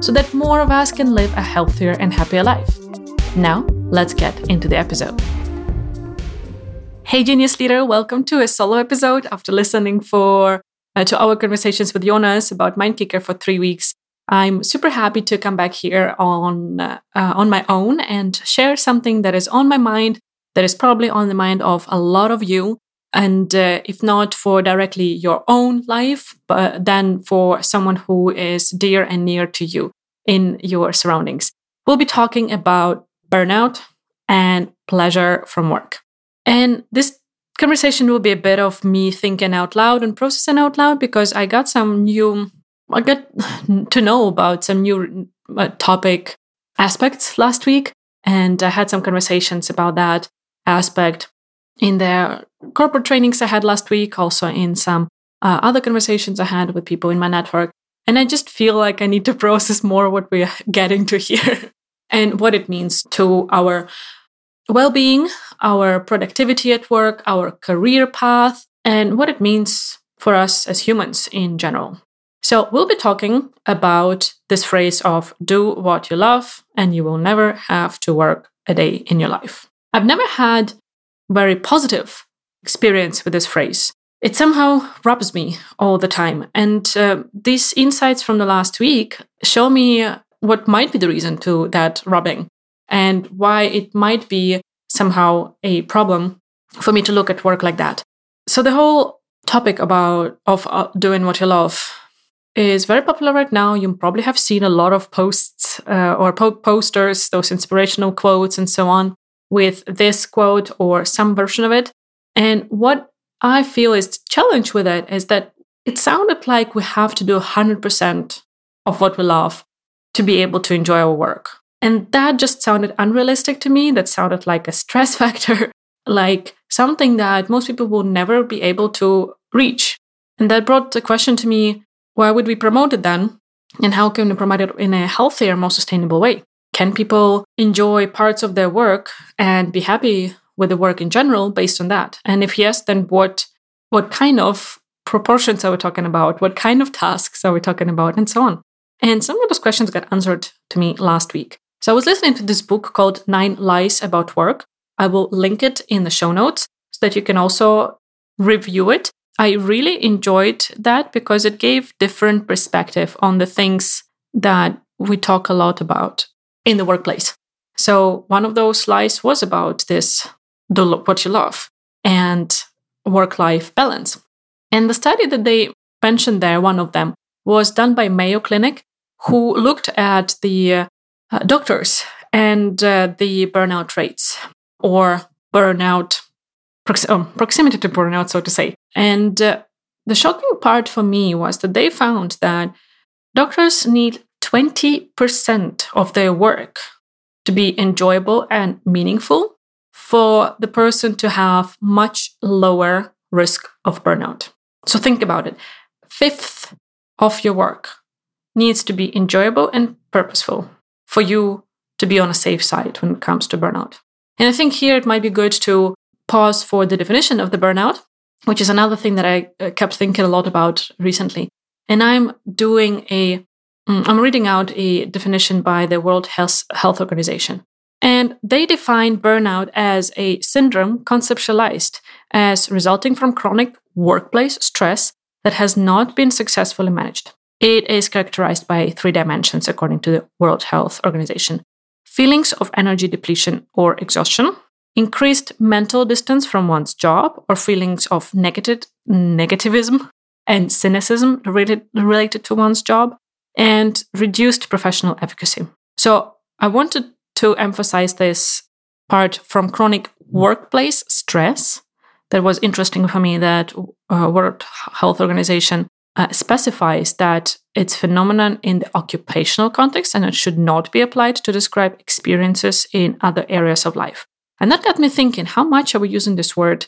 so that more of us can live a healthier and happier life. Now, let's get into the episode. Hey, Genius Leader, welcome to a solo episode after listening for uh, to our conversations with Jonas about Mindkicker for three weeks. I'm super happy to come back here on uh, on my own and share something that is on my mind, that is probably on the mind of a lot of you, and uh, if not for directly your own life, but then for someone who is dear and near to you in your surroundings. We'll be talking about burnout and pleasure from work. And this conversation will be a bit of me thinking out loud and processing out loud because I got some new, I got to know about some new uh, topic aspects last week. And I had some conversations about that aspect in the corporate trainings I had last week, also in some uh, other conversations I had with people in my network. And I just feel like I need to process more what we're getting to here and what it means to our well being, our productivity at work, our career path, and what it means for us as humans in general. So, we'll be talking about this phrase of do what you love, and you will never have to work a day in your life. I've never had very positive experience with this phrase. It somehow rubs me all the time. And uh, these insights from the last week show me what might be the reason to that rubbing and why it might be somehow a problem for me to look at work like that. So the whole topic about of uh, doing what you love is very popular right now. You probably have seen a lot of posts uh, or po- posters, those inspirational quotes and so on with this quote or some version of it. And what I feel is the challenge with it is that it sounded like we have to do 100% of what we love to be able to enjoy our work. And that just sounded unrealistic to me. That sounded like a stress factor, like something that most people will never be able to reach. And that brought the question to me why would we promote it then? And how can we promote it in a healthier, more sustainable way? Can people enjoy parts of their work and be happy with the work in general based on that? And if yes, then what what kind of proportions are we talking about? What kind of tasks are we talking about? And so on. And some of those questions got answered to me last week. So I was listening to this book called Nine Lies About Work. I will link it in the show notes so that you can also review it. I really enjoyed that because it gave different perspective on the things that we talk a lot about in the workplace. So one of those lies was about this do what you love and work life balance. And the study that they mentioned there, one of them, was done by Mayo Clinic, who looked at the uh, doctors and uh, the burnout rates or burnout prox- oh, proximity to burnout, so to say. And uh, the shocking part for me was that they found that doctors need 20% of their work to be enjoyable and meaningful for the person to have much lower risk of burnout. So think about it. Fifth of your work needs to be enjoyable and purposeful for you to be on a safe side when it comes to burnout. And I think here it might be good to pause for the definition of the burnout, which is another thing that I uh, kept thinking a lot about recently. And I'm doing a Mm, I'm reading out a definition by the World Health, Health Organization. And they define burnout as a syndrome conceptualized as resulting from chronic workplace stress that has not been successfully managed. It is characterized by three dimensions according to the World Health Organization feelings of energy depletion or exhaustion, increased mental distance from one's job, or feelings of negative, negativism and cynicism related, related to one's job, and reduced professional efficacy. So I wanted to emphasize this part from chronic workplace stress that was interesting for me that uh, World Health Organization uh, specifies that it's phenomenon in the occupational context and it should not be applied to describe experiences in other areas of life. And that got me thinking how much are we using this word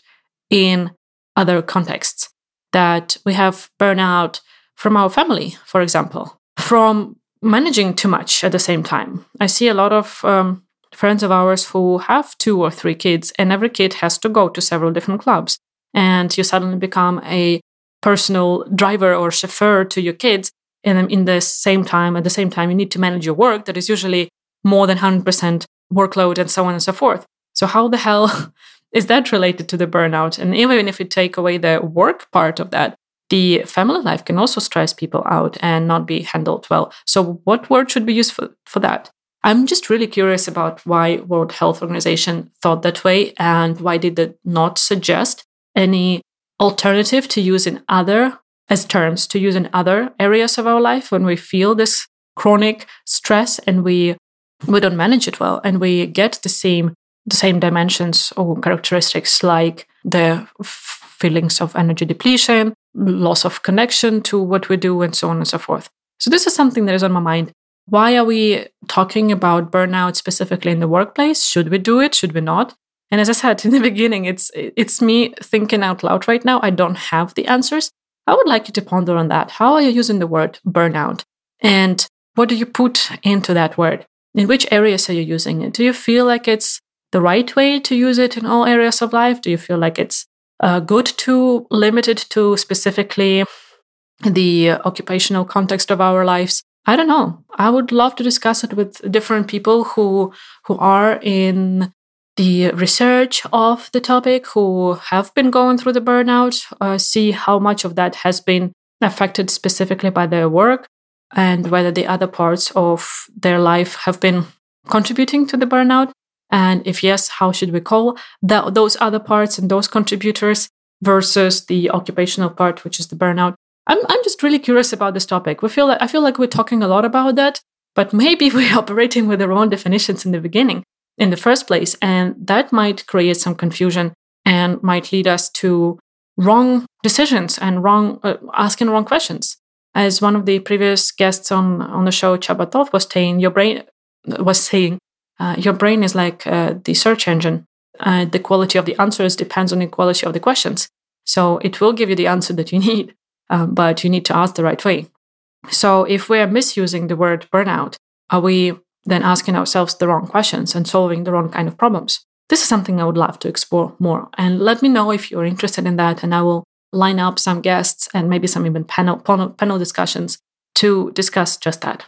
in other contexts? That we have burnout from our family, for example, from managing too much at the same time. I see a lot of um, friends of ours who have two or three kids, and every kid has to go to several different clubs. And you suddenly become a personal driver or chauffeur to your kids and in the same time at the same time you need to manage your work that is usually more than 100% workload and so on and so forth so how the hell is that related to the burnout and even if you take away the work part of that the family life can also stress people out and not be handled well. So what word should be used for, for that? I'm just really curious about why world health organization thought that way and why did it not suggest any alternative to use in other as terms to use in other areas of our life when we feel this chronic stress and we we don't manage it well and we get the same the same dimensions or characteristics like the feelings of energy depletion loss of connection to what we do and so on and so forth so this is something that is on my mind why are we talking about burnout specifically in the workplace should we do it should we not and as I said in the beginning, it's it's me thinking out loud right now. I don't have the answers. I would like you to ponder on that. How are you using the word burnout? And what do you put into that word? In which areas are you using it? Do you feel like it's the right way to use it in all areas of life? Do you feel like it's uh, good to limit it to specifically the occupational context of our lives? I don't know. I would love to discuss it with different people who who are in the research of the topic who have been going through the burnout, uh, see how much of that has been affected specifically by their work and whether the other parts of their life have been contributing to the burnout. And if yes, how should we call the, those other parts and those contributors versus the occupational part, which is the burnout? I'm, I'm just really curious about this topic. We feel like, I feel like we're talking a lot about that, but maybe we're operating with the wrong definitions in the beginning in the first place. And that might create some confusion and might lead us to wrong decisions and wrong uh, asking wrong questions. As one of the previous guests on, on the show, Chabatov, was saying, your brain was saying, uh, your brain is like uh, the search engine. Uh, the quality of the answers depends on the quality of the questions. So it will give you the answer that you need, uh, but you need to ask the right way. So if we're misusing the word burnout, are we then asking ourselves the wrong questions and solving the wrong kind of problems. This is something I would love to explore more. And let me know if you're interested in that, and I will line up some guests and maybe some even panel, panel discussions to discuss just that.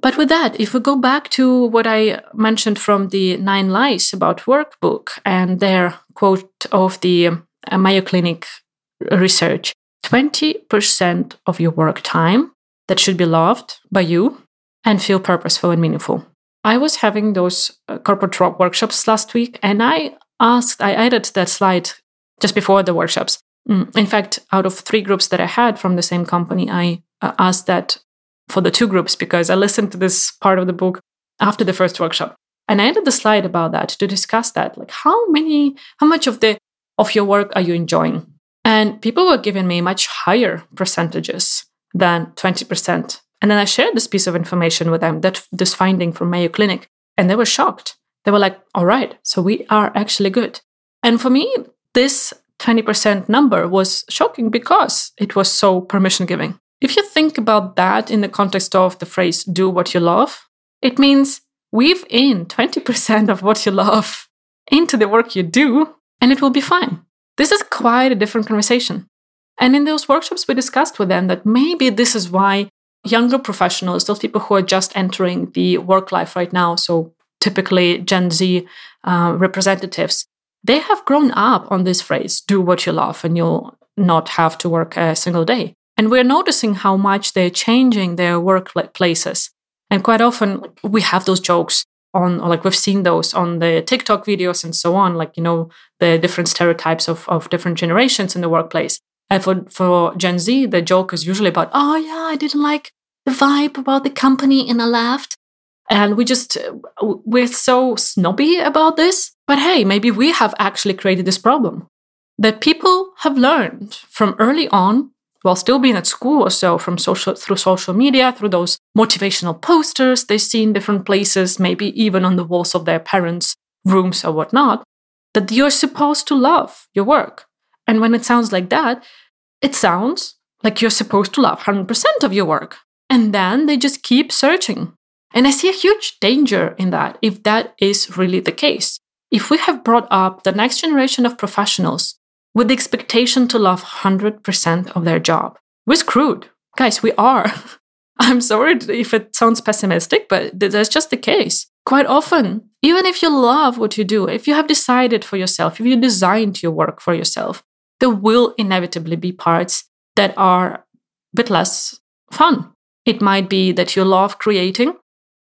But with that, if we go back to what I mentioned from the Nine Lies About Work book and their quote of the uh, Mayo Clinic research 20% of your work time that should be loved by you and feel purposeful and meaningful. I was having those uh, corporate workshops last week, and I asked, I added that slide just before the workshops. Mm. In fact, out of three groups that I had from the same company, I uh, asked that for the two groups because I listened to this part of the book after the first workshop. And I added the slide about that to discuss that. Like how many, how much of the of your work are you enjoying? And people were giving me much higher percentages than 20%. And then I shared this piece of information with them, that this finding from Mayo Clinic, and they were shocked. They were like, all right, so we are actually good. And for me, this 20% number was shocking because it was so permission giving. If you think about that in the context of the phrase do what you love, it means weave in 20% of what you love into the work you do, and it will be fine. This is quite a different conversation. And in those workshops, we discussed with them that maybe this is why younger professionals, those people who are just entering the work life right now, so typically Gen Z uh, representatives, they have grown up on this phrase do what you love and you'll not have to work a single day. And we're noticing how much they're changing their workplaces. And quite often we have those jokes on, like we've seen those on the TikTok videos and so on, like, you know, the different stereotypes of, of different generations in the workplace. And for, for Gen Z, the joke is usually about, oh, yeah, I didn't like the vibe about the company and I left. And we just, we're so snobby about this. But hey, maybe we have actually created this problem that people have learned from early on while still being at school or so from social through social media, through those motivational posters they see in different places, maybe even on the walls of their parents' rooms or whatnot, that you're supposed to love your work. And when it sounds like that, it sounds like you're supposed to love 100% of your work. And then they just keep searching. And I see a huge danger in that if that is really the case. If we have brought up the next generation of professionals with the expectation to love 100% of their job, we're screwed. Guys, we are. I'm sorry if it sounds pessimistic, but that's just the case. Quite often, even if you love what you do, if you have decided for yourself, if you designed your work for yourself, there will inevitably be parts that are a bit less fun. It might be that you love creating,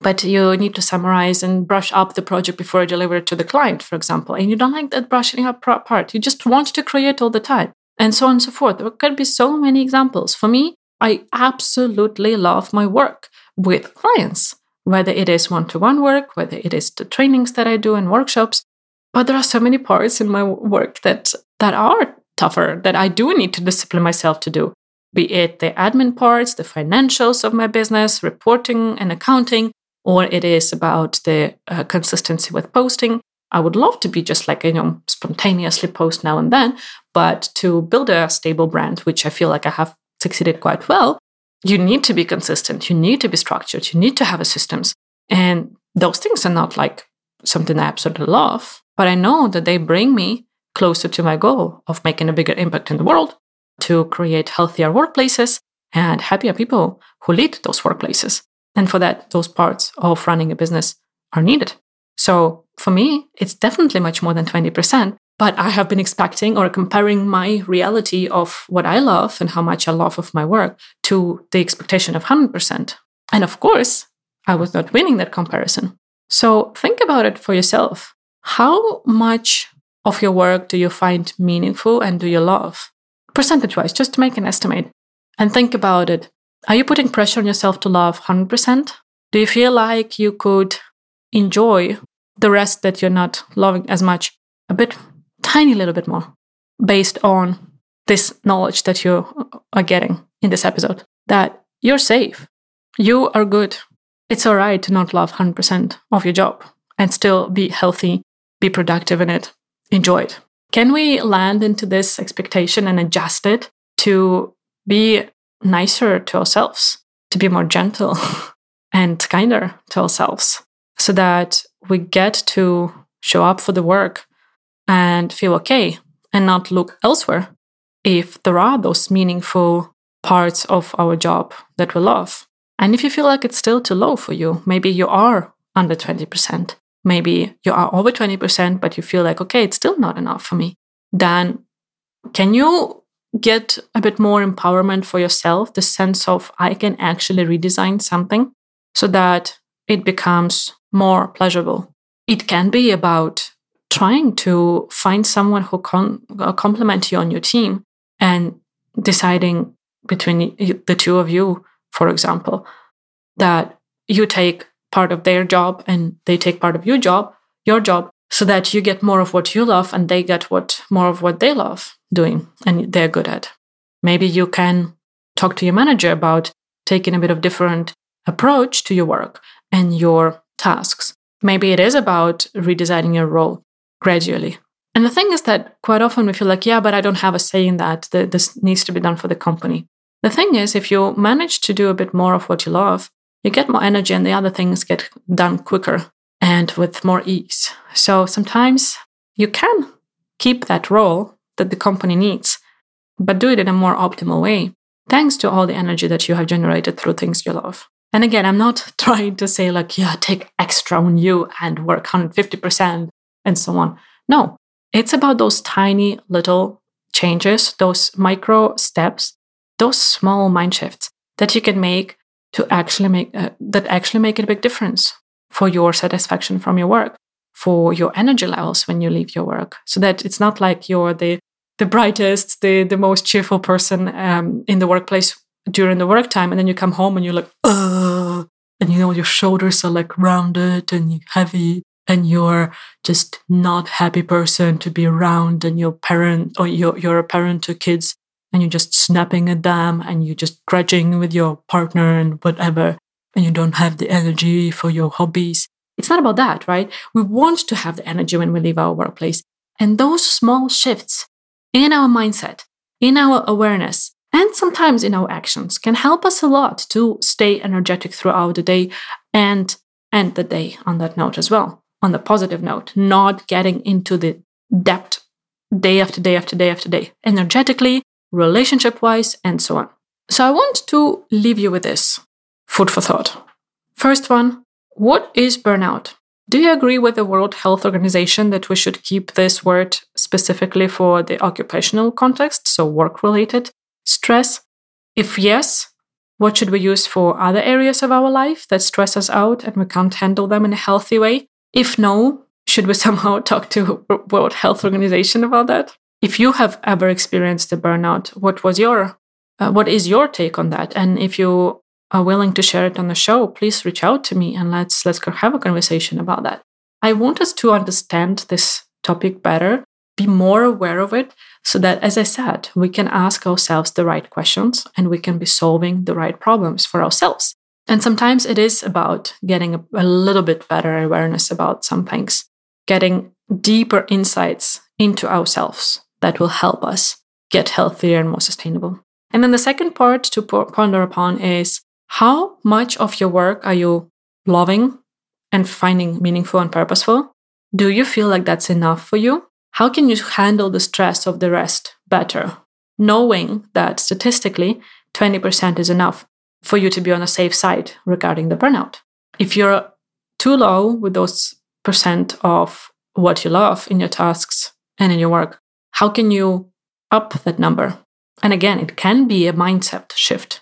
but you need to summarize and brush up the project before you deliver it to the client, for example, and you don't like that brushing up part. You just want to create all the time, and so on and so forth. There could be so many examples. For me, I absolutely love my work with clients, whether it is one to one work, whether it is the trainings that I do and workshops. But there are so many parts in my work that, that are tougher, that I do need to discipline myself to do, be it the admin parts, the financials of my business, reporting and accounting, or it is about the uh, consistency with posting. I would love to be just like, you know, spontaneously post now and then, but to build a stable brand, which I feel like I have succeeded quite well, you need to be consistent. You need to be structured. You need to have a systems. And those things are not like something I absolutely love, but I know that they bring me closer to my goal of making a bigger impact in the world to create healthier workplaces and happier people who lead those workplaces. And for that, those parts of running a business are needed. So for me, it's definitely much more than 20%. But I have been expecting or comparing my reality of what I love and how much I love of my work to the expectation of 100%. And of course, I was not winning that comparison. So think about it for yourself. How much of your work do you find meaningful and do you love? Percentage wise, just to make an estimate. And think about it. Are you putting pressure on yourself to love 100%? Do you feel like you could enjoy the rest that you're not loving as much a bit tiny little bit more based on this knowledge that you are getting in this episode that you're safe, you are good. It's all right to not love 100% of your job and still be healthy, be productive in it, enjoy it. Can we land into this expectation and adjust it to be nicer to ourselves, to be more gentle and kinder to ourselves so that we get to show up for the work and feel okay and not look elsewhere if there are those meaningful parts of our job that we love. And if you feel like it's still too low for you, maybe you are under 20%, maybe you are over 20%, but you feel like, okay, it's still not enough for me, then can you get a bit more empowerment for yourself? The sense of I can actually redesign something so that it becomes more pleasurable. It can be about trying to find someone who can uh, complement you on your team and deciding between the two of you, for example, that you take part of their job and they take part of your job, your job, so that you get more of what you love and they get what more of what they love doing and they're good at. Maybe you can talk to your manager about taking a bit of different approach to your work and your tasks. Maybe it is about redesigning your role gradually. And the thing is that quite often we feel like, yeah, but I don't have a say in that. This needs to be done for the company. The thing is, if you manage to do a bit more of what you love, you get more energy and the other things get done quicker and with more ease. So sometimes you can keep that role that the company needs, but do it in a more optimal way, thanks to all the energy that you have generated through things you love. And again, I'm not trying to say, like, yeah, take extra on you and work 150% and so on. No, it's about those tiny little changes, those micro steps, those small mind shifts that you can make to actually make uh, that actually make a big difference for your satisfaction from your work, for your energy levels when you leave your work, so that it's not like you're the the brightest, the the most cheerful person um, in the workplace during the work time, and then you come home and you're like, Ugh! and you know your shoulders are like rounded and heavy, and you're just not happy person to be around and your parent or you're, you're a parent to kids and you're just snapping at them and you're just grudging with your partner and whatever, and you don't have the energy for your hobbies. It's not about that, right? We want to have the energy when we leave our workplace. And those small shifts in our mindset, in our awareness, and sometimes in our actions can help us a lot to stay energetic throughout the day and end the day on that note as well, on the positive note, not getting into the depth day after day after day after day, energetically, relationship wise, and so on. So I want to leave you with this food for thought. First one What is burnout? Do you agree with the World Health Organization that we should keep this word specifically for the occupational context, so work related stress? If yes, what should we use for other areas of our life that stress us out and we can't handle them in a healthy way? If no, should we somehow talk to World Health Organization about that? If you have ever experienced a burnout, what was your uh, what is your take on that? And if you are willing to share it on the show, please reach out to me and let's let's have a conversation about that. I want us to understand this topic better, be more aware of it, so that as I said, we can ask ourselves the right questions and we can be solving the right problems for ourselves. And sometimes it is about getting a, a little bit better awareness about some things, getting deeper insights into ourselves that will help us get healthier and more sustainable. And then the second part to ponder upon is how much of your work are you loving and finding meaningful and purposeful? Do you feel like that's enough for you? How can you handle the stress of the rest better, knowing that statistically 20% is enough for you to be on a safe side regarding the burnout? If you're too low with those percent of what you love in your tasks and in your work, how can you up that number? And again, it can be a mindset shift.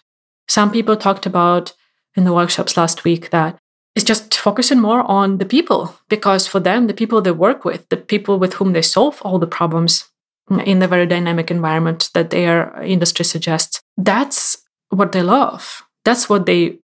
Some people talked about in the workshops last week that it's just focusing more on the people because for them, the people they work with, the people with whom they solve all the problems in the very dynamic environment that their industry suggests, that's what they love. That's what they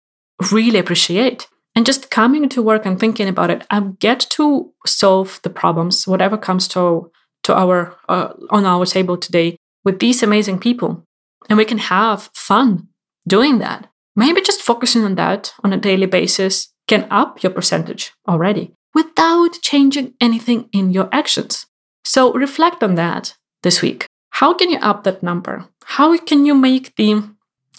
really appreciate. And just coming to work and thinking about it, I get to solve the problems, whatever comes to to our uh, on our table today, with these amazing people, and we can have fun doing that. Maybe just focusing on that on a daily basis can up your percentage already without changing anything in your actions. So reflect on that this week. How can you up that number? How can you make the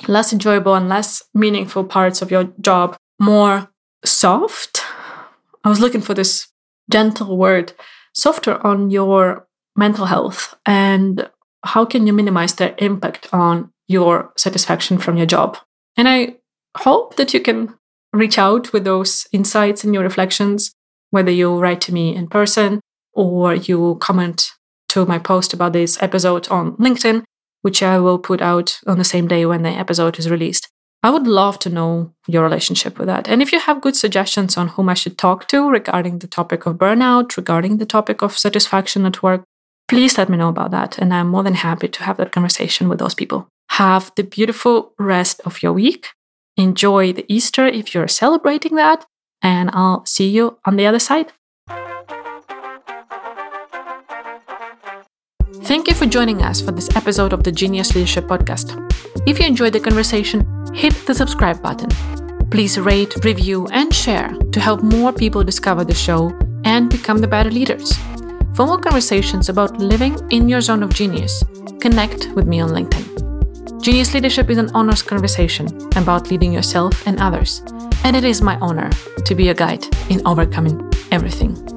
less enjoyable and less meaningful parts of your job more soft? I was looking for this gentle word, softer on your mental health. And how can you minimize their impact on your satisfaction from your job. And I hope that you can reach out with those insights and your reflections, whether you write to me in person or you comment to my post about this episode on LinkedIn, which I will put out on the same day when the episode is released. I would love to know your relationship with that. And if you have good suggestions on whom I should talk to regarding the topic of burnout, regarding the topic of satisfaction at work, please let me know about that. And I'm more than happy to have that conversation with those people. Have the beautiful rest of your week. Enjoy the Easter if you're celebrating that. And I'll see you on the other side. Thank you for joining us for this episode of the Genius Leadership Podcast. If you enjoyed the conversation, hit the subscribe button. Please rate, review, and share to help more people discover the show and become the better leaders. For more conversations about living in your zone of genius, connect with me on LinkedIn. Genius Leadership is an honest conversation about leading yourself and others, and it is my honor to be a guide in overcoming everything.